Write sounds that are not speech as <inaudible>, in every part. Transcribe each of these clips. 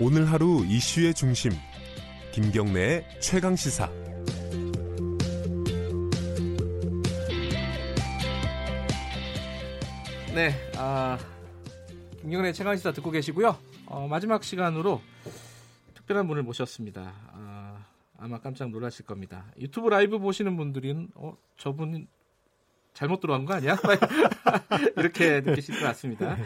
오늘 하루 이슈의 중심 김경래의 최강 시사 네, 아, 김경래 최강 시사 듣고 계시고요. 어, 마지막 시간으로 특별한 분을 모셨습니다. 아, 아마 깜짝 놀라실 겁니다. 유튜브 라이브 보시는 분들은 어, 저분 잘못 들어간 거 아니야? <laughs> 이렇게 느끼실 것 같습니다.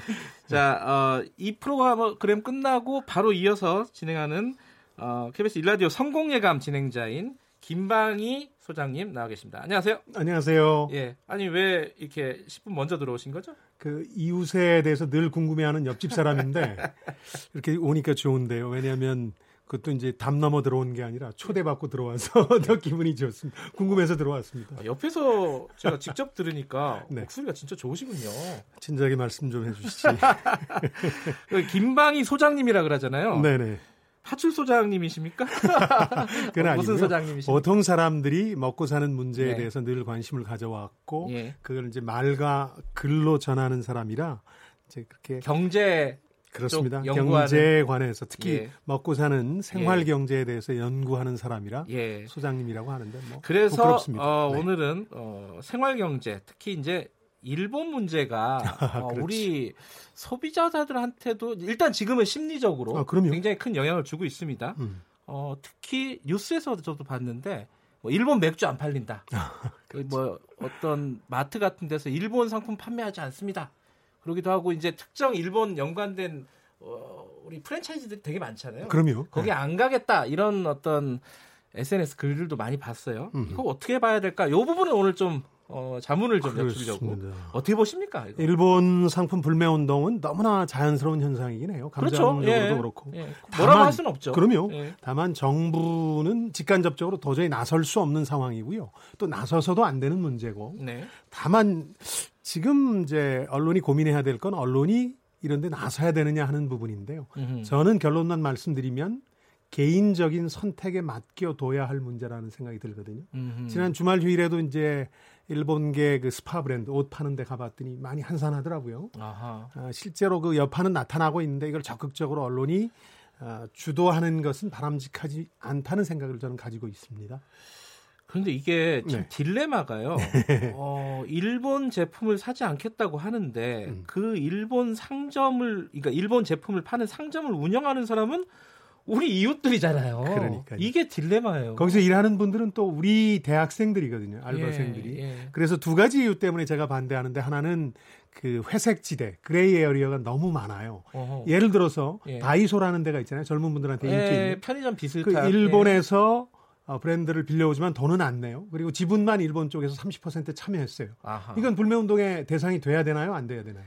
자, 어, 이 프로그램 끝나고 바로 이어서 진행하는 어, KBS 일라디오 성공예감 진행자인 김방희 소장님 나와 계십니다. 안녕하세요. 안녕하세요. 예. 아니 왜 이렇게 10분 먼저 들어오신 거죠? 그 이웃에 대해서 늘 궁금해하는 옆집 사람인데 <laughs> 이렇게 오니까 좋은데요. 왜냐하면 그것도 이제 담 넘어 들어온 게 아니라 초대받고 들어와서 <laughs> 더 기분이 좋습니다. 궁금해서 들어왔습니다. 아, 옆에서 제가 직접 들으니까 네. 목소리가 진짜 좋으시군요. 진작에 말씀 좀 해주시지. <laughs> 그 김방희 소장님이라 그러잖아요. 네네. 파출 소장님이십니까? <laughs> 그건 어, 무슨 아니고요. 소장님이십니까? 보통 사람들이 먹고 사는 문제에 네. 대해서 늘 관심을 가져왔고 예. 그걸 이제 말과 글로 전하는 사람이라 이제 그렇게 경제 그렇습니다. 쪽 연구하는- 경제에 관해서 특히 예. 먹고 사는 생활 경제에 대해서 연구하는 사람이라 예. 소장님이라고 하는데 뭐 그래서 부끄럽습니다. 어, 네. 오늘은 어, 생활 경제 특히 이제 일본 문제가 <laughs> 어. 우리 소비자들한테도 일단 지금은 심리적으로 아. 굉장히 큰 영향을 주고 있습니다. 음. 어, 특히 뉴스에서 저도 봤는데 뭐 일본 맥주 안 팔린다. 아, 그뭐 어떤 마트 같은 데서 일본 상품 판매하지 않습니다. 그러기도 하고 이제 특정 일본 연관된 어, 우리 프랜차이즈들이 되게 많잖아요. 그럼요. 거기 안 가겠다 이런 어떤 SNS 글들도 많이 봤어요. 음. 이거 어떻게 봐야 될까? 이 부분은 오늘 좀 어, 자문을 좀. 그렇습니다. 어떻게 보십니까? 이거? 일본 상품 불매 운동은 너무나 자연스러운 현상이긴 해요. 감정적으로도 예. 그렇고. 예. 뭐라고 할 수는 없죠. 그럼요. 예. 다만 정부는 직간접적으로 도저히 나설 수 없는 상황이고요. 또 나서서도 안 되는 문제고. 네. 다만 지금 이제 언론이 고민해야 될 건 언론이 이런 데 나서야 되느냐 하는 부분인데요. 음흠. 저는 결론만 말씀드리면 개인적인 선택에 맡겨둬야 할 문제라는 생각이 들거든요. 음흠. 지난 주말 휴일에도 이제 일본계 그 스파 브랜드 옷 파는 데 가봤더니 많이 한산하더라고요. 아하. 아, 실제로 그 여파는 나타나고 있는데 이걸 적극적으로 언론이 아, 주도하는 것은 바람직하지 않다는 생각을 저는 가지고 있습니다. 그런데 이게 참 네. 딜레마가요. <laughs> 어, 일본 제품을 사지 않겠다고 하는데 음. 그 일본 상점을 그러니까 일본 제품을 파는 상점을 운영하는 사람은 우리 이웃들이잖아요. 그러니까요. 이게 딜레마예요. 거기서 일하는 분들은 또 우리 대학생들이거든요. 알바생들이. 예, 예. 그래서 두 가지 이유 때문에 제가 반대하는데 하나는 그 회색 지대, gray area가 너무 많아요. 어허. 예를 들어서 예. 다이소라는 데가 있잖아요. 젊은 분들한테 인기 예, 있는. 편의점 그 비슷한 일본에서 어, 브랜드를 빌려오지만 돈은 안 내요. 그리고 지분만 일본 쪽에서 30% 참여했어요. 예. 아하. 이건 불매운동의 대상이 돼야 되나요? 안 돼야 되나요?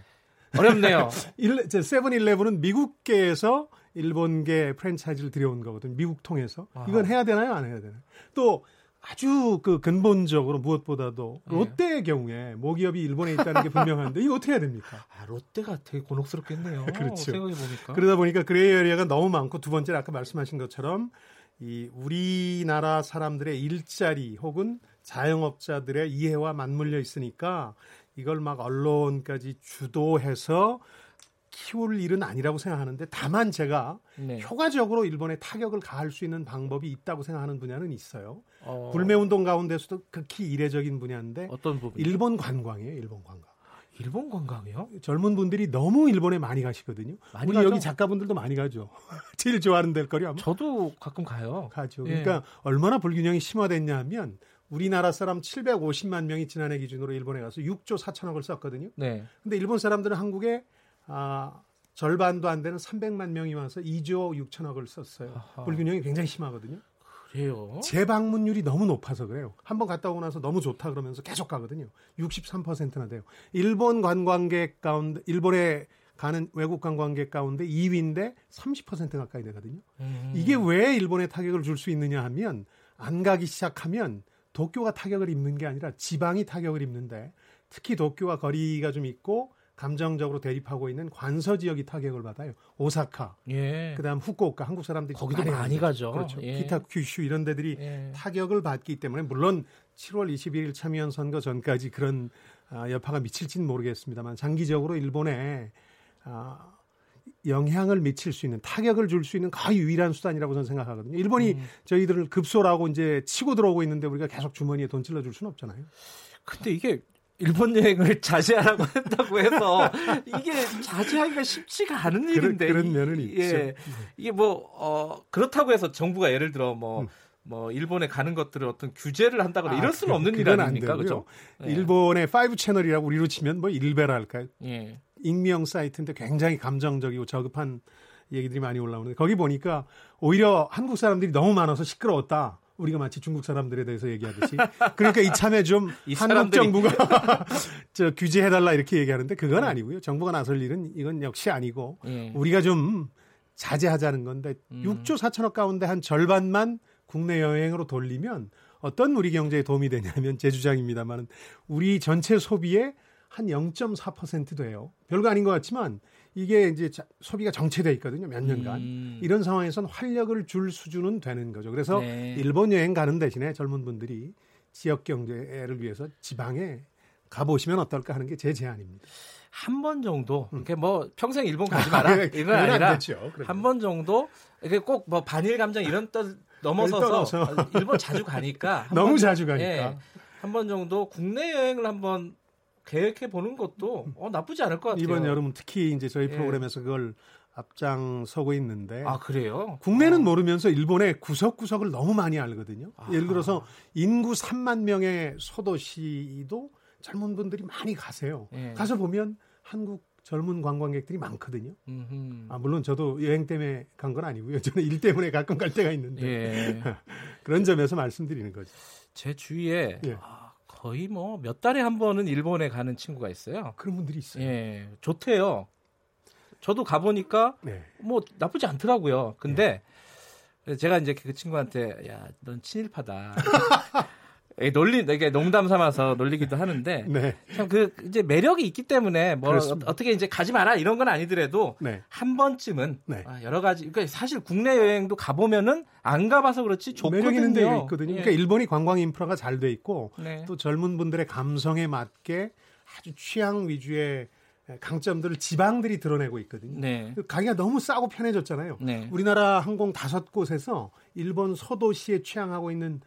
어렵네요. <laughs> 세븐일레븐은 미국계에서 일본계 프랜차이즈를 들여온 거거든요. 미국 통해서. 아하. 이건 해야 되나요? 안 해야 되나요? 또 아주 그 근본적으로 무엇보다도 네. 롯데의 경우에 모기업이 일본에 있다는 게 분명한데 이거 어떻게 해야 됩니까? <laughs> 아, 롯데가 되게 곤혹스럽겠네요. 그렇죠. 생각해 보니까. 그러다 보니까 gray area가 너무 많고 두 번째는 아까 말씀하신 것처럼 이 우리나라 사람들의 일자리 혹은 자영업자들의 이해와 맞물려 있으니까 이걸 막 언론까지 주도해서 키울 일은 아니라고 생각하는데 다만 제가 네. 효과적으로 일본에 타격을 가할 수 있는 방법이 있다고 생각하는 분야는 있어요. 어, 불매 운동 가운데서도 극히 이례적인 분야인데 어떤 부분? 일본 관광이에요. 일본 관광. 일본 관광이요? 젊은 분들이 너무 일본에 많이 가시거든요. 많이 우리 가죠? 여기 작가분들도 많이 가죠. <laughs> 제일 좋아하는 데일거리 아마 저도 가끔 가요. 가죠. 예. 그러니까 얼마나 불균형이 심화됐냐 하면 우리나라 사람 750만 명이 지난해 기준으로 일본에 가서 6조 4천억을 썼거든요. 네. 근데 일본 사람들은 한국에 아, 절반도 안 되는 300만 명이 와서 2조 6천억을 썼어요. 아하. 불균형이 굉장히 심하거든요. 그래요? 재방문율이 너무 높아서 그래요. 한번 갔다 오고 나서 너무 좋다 그러면서 계속 가거든요. 63%나 돼요. 일본 관광객 가운데 일본에 가는 외국 관광객 가운데 2위인데 30% 가까이 되거든요. 음. 이게 왜 일본에 타격을 줄 수 있느냐 하면 안 가기 시작하면 도쿄가 타격을 입는 게 아니라 지방이 타격을 입는데 특히 도쿄와 거리가 좀 있고 감정적으로 대립하고 있는 관서 지역이 타격을 받아요. 오사카, 예. 그다음 후쿠오카 한국 사람들이 거기도 많이 많이 가죠. 그렇죠. 예. 기타 큐슈 이런 데들이 예. 타격을 받기 때문에 물론 7월 21일 참의원 선거 전까지 그런 아, 여파가 미칠지는 모르겠습니다만 장기적으로 일본에 아, 영향을 미칠 수 있는 타격을 줄 수 있는 거의 유일한 수단이라고 저는 생각하거든요. 일본이 음. 저희들을 급소라고 이제 치고 들어오고 있는데 우리가 계속 주머니에 돈 찔러 줄 수는 없잖아요. 근데 이게 일본 여행을 <laughs> 자제하라고 한다고 해서 이게 자제하기가 쉽지가 않은 일인데 그런, 그런 면은 있죠. 예, 이게 뭐 어, 그렇다고 해서 정부가 예를 들어 뭐 음. 뭐 일본에 가는 것들을 어떤 규제를 한다거나 아, 이럴 수는 없는 일 아닙니까? 그렇죠? 예. 일본의 5 채널이라고 우리로 치면 뭐 일베라 할까요? 예. 익명 사이트인데 굉장히 감정적이고 저급한 얘기들이 많이 올라오는데 거기 보니까 오히려 한국 사람들이 너무 많아서 시끄러웠다. 우리가 마치 중국 사람들에 대해서 얘기하듯이 그러니까 이참에 좀 <laughs> 한국 정부가 <laughs> 저 규제해달라 이렇게 얘기하는데 그건 네. 아니고요. 정부가 나설 일은 이건 역시 아니고 예. 우리가 좀 자제하자는 건데 음. 6조 4천억 가운데 한 절반만 국내 여행으로 돌리면 어떤 우리 경제에 도움이 되냐면 제 주장입니다만은 우리 전체 소비의 한 0.4% 돼요. 별거 아닌 것 같지만 이게 이제 소비가 정체돼 있거든요. 몇 년간. 음. 이런 상황에선 활력을 줄 수준은 되는 거죠. 그래서 네. 일본 여행 가는 대신에 젊은 분들이 지역 경제를 위해서 지방에 가보시면 어떨까 하는 게 제 제안입니다. 한 번 정도, 음. 이렇게 뭐 평생 일본 가지 마라 아, 이건 아니라 한 번 정도 이게 꼭 뭐 반일 감정 이런 뜻 넘어서서 일본 자주 가니까 너무 자주 가니까 예, 한번 정도 국내 여행을 한번 계획해 보는 것도 어, 나쁘지 않을 것 같아요. 이번 여름은 특히 이제 저희 예. 프로그램에서 그걸 앞장서고 있는데 아 그래요? 국내는 어. 모르면서 일본의 구석구석을 너무 많이 알거든요. 아. 예를 들어서 인구 3만 명의 소도시도 젊은 분들이 많이 가세요. 예. 가서 보면 한국 젊은 관광객들이 많거든요. 음흠. 아, 물론 저도 여행 때문에 간 건 아니고요. <laughs> 저는 일 때문에 가끔 갈 때가 있는데 예. <laughs> 그런 점에서 말씀드리는 거죠. 제 주위에 예. 아, 거의 뭐 몇 달에 한 번은 일본에 가는 친구가 있어요. 그런 분들이 있어요. 예, 좋대요. 저도 가보니까 네. 뭐 나쁘지 않더라고요. 근데 네. 제가 이제 그 친구한테 야, 넌 친일파다. <laughs> 놀리 이게 농담 삼아서 놀리기도 하는데 <laughs> 네. 참그 이제 매력이 있기 때문에 뭐 그렇습니다. 어떻게 이제 가지 마라 이런 건 아니더라도 네. 한 번쯤은 네. 아, 여러 가지 그러니까 사실 국내 여행도 가 보면은 안 가봐서 그렇지 좋거든요. 매력 있는 데가 있거든요. 예. 그러니까 일본이 관광 인프라가 잘 돼 있고 네. 또 젊은 분들의 감성에 맞게 아주 취향 위주의 강점들을 지방들이 드러내고 있거든요. 네. 그 가기가 너무 싸고 편해졌잖아요. 네. 우리나라 항공 다섯 곳에서 일본 소도시에 취향하고 있는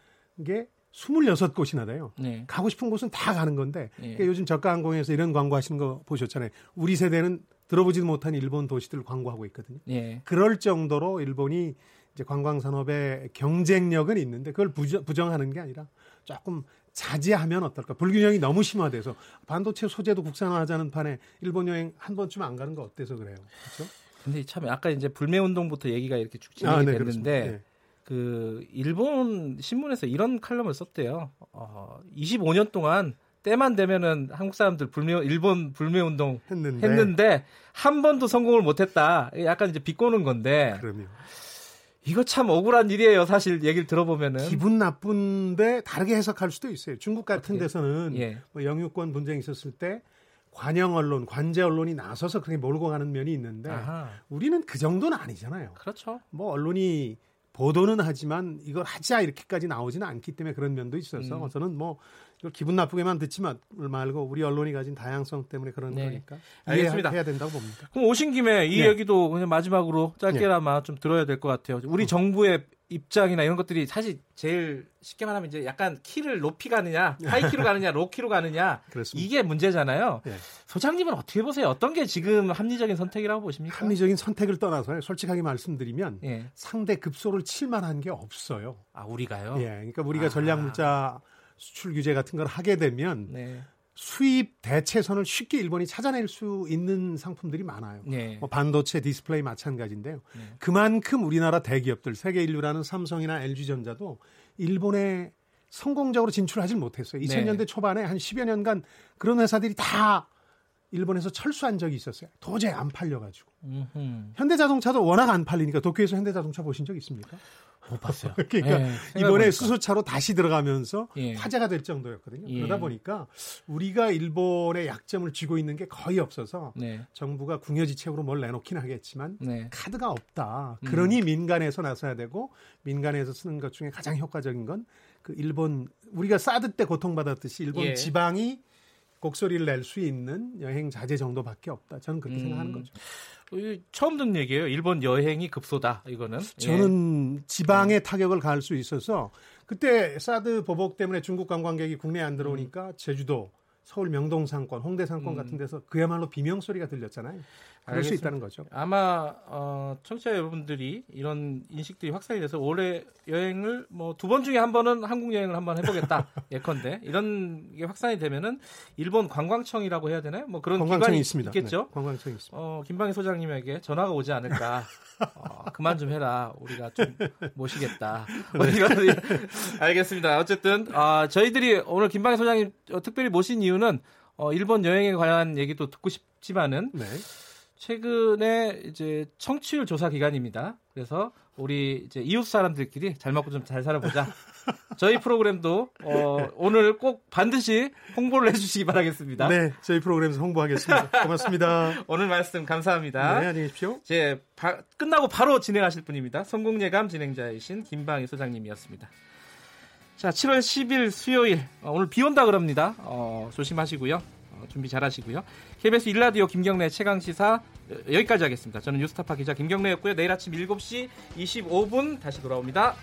게 26곳이나 돼요. 네. 가고 싶은 곳은 다 가는 건데 네. 그러니까 요즘 저가 항공에서 이런 광고 하시는 거 보셨잖아요. 우리 세대는 들어보지도 못한 일본 도시들을 광고하고 있거든요. 네. 그럴 정도로 일본이 이제 관광 산업의 경쟁력은 있는데 그걸 부정, 하는게 아니라 조금 자제하면 어떨까? 불균형이 너무 심화돼서 반도체 소재도 국산화하자는 판에 일본 여행 한 번쯤 안 가는 거 어때서 그래요? 그렇죠? 근데 참 아까 이제 불매 운동부터 얘기가 이렇게 쭉 진행이 아, 네, 됐는데 그 일본 신문에서 이런 칼럼을 썼대요. 어, 25년 동안 때만 되면은 한국 사람들 불매 일본 불매 운동 했는데, 했는데 한 번도 성공을 못했다. 약간 이제 비꼬는 건데. 그럼요. 이거 참 억울한 일이에요. 사실 얘기를 들어보면은 기분 나쁜데 다르게 해석할 수도 있어요. 중국 같은 어떻게? 데서는 예. 뭐 영유권 분쟁이 있었을 때 관영 언론, 관제 언론이 나서서 그렇게 몰고 가는 면이 있는데 아하. 우리는 그 정도는 아니잖아요. 그렇죠. 뭐 언론이 보도는 하지만 이걸 하자 이렇게까지 나오지는 않기 때문에 그런 면도 있어서 음. 저는 뭐 이걸 기분 나쁘게만 듣지만 말고 우리 언론이 가진 다양성 때문에 그런 네. 거니까 알겠습니다. 해야 된다고 봅니다. 그럼 오신 김에 이 네. 얘기도 그냥 마지막으로 짧게나마 네. 좀 들어야 될 것 같아요. 우리 어. 정부의 입장이나 이런 것들이 사실 제일 쉽게 말하면 이제 약간 키를 높이 가느냐, 하이키로 가느냐, 로키로 가느냐 이게 문제잖아요. 네. 소장님은 어떻게 보세요? 어떤 게 지금 합리적인 선택이라고 보십니까? 합리적인 선택을 떠나서 솔직하게 말씀드리면 예. 상대 급소를 칠 만한 게 없어요. 아 우리가요? 예, 그러니까 우리가 아. 전략 물자 수출 규제 같은 걸 하게 되면 네. 수입 대체선을 쉽게 일본이 찾아낼 수 있는 상품들이 많아요. 네. 뭐 반도체 디스플레이 마찬가지인데요. 네. 그만큼 우리나라 대기업들 세계 일류라는 삼성이나 LG전자도 일본에 성공적으로 진출하지 못했어요. 2000년대 초반에 한 10여 년간 그런 회사들이 다 일본에서 철수한 적이 있었어요. 도저히 안 팔려가지고. 현대자동차도 워낙 안 팔리니까 도쿄에서 현대자동차 보신 적 있습니까? 못 봤어요. <laughs> 그러니까 네, 이번에 수소차로 다시 들어가면서 예. 화제가 될 정도였거든요. 예. 그러다 보니까 우리가 일본의 약점을 쥐고 있는 게 거의 없어서 네. 정부가 궁여지책으로 뭘 내놓긴 하겠지만 네. 카드가 없다. 그러니 음. 민간에서 나서야 되고 민간에서 쓰는 것 중에 가장 효과적인 건 그 일본 우리가 사드 때 고통받았듯이 일본 예. 지방이 곡소리를 낼 수 있는 여행 자제 정도밖에 없다. 저는 그렇게 음. 생각하는 거죠. 이 처음 듣는 얘기예요. 일본 여행이 급소다. 이거는. 예. 저는 지방에 타격을 가할 수 있어서 그때 사드 보복 때문에 중국 관광객이 국내에 안 들어오니까 제주도, 서울 명동 상권, 홍대 상권 음. 같은 데서 그야말로 비명 소리가 들렸잖아요. 그럴 수 알겠습니다. 있다는 거죠. 아마 어, 청취자 여러분들이 이런 인식들이 확산이 돼서 올해 여행을 뭐 두 번 중에 한 번은 한국 여행을 한번 해보겠다 <laughs> 예컨대 이런 게 확산이 되면은 일본 관광청이라고 해야 되나요? 뭐 그런 관광청이 있습니다. 있겠죠. 네, 관광청이 있습니다. 어, 김방희 소장님에게 전화가 오지 않을까. 어, 그만 좀 해라. 우리가 좀 모시겠다. 뭐 이런 <laughs> <laughs> 알겠습니다. 어쨌든 아, 저희들이 오늘 김방희 소장님 어, 특별히 모신 이유는 어, 일본 여행에 관한 얘기도 듣고 싶지만은 네. 최근에 이제 청취율 조사 기간입니다. 그래서 우리 이제 이웃 사람들끼리 잘 먹고 좀 잘 살아보자. <laughs> 저희 프로그램도 어, 오늘 꼭 반드시 홍보를 해주시기 바라겠습니다. 네, 저희 프로그램에서 홍보하겠습니다. 고맙습니다. <laughs> 오늘 말씀 감사합니다. 네, 안녕히 계십시오. 이제 바- 끝나고 바로 진행하실 분입니다. 성공예감 진행자이신 김방희 소장님이었습니다. 자, 7월 10일 수요일 어, 오늘 비 온다 그럽니다. 어, 조심하시고요. 어, 준비 잘하시고요. KBS 일라디오 김경래 최강 시사 여기까지 하겠습니다. 저는 뉴스타파 기자 김경래였고요. 내일 아침 7시 25분 다시 돌아옵니다.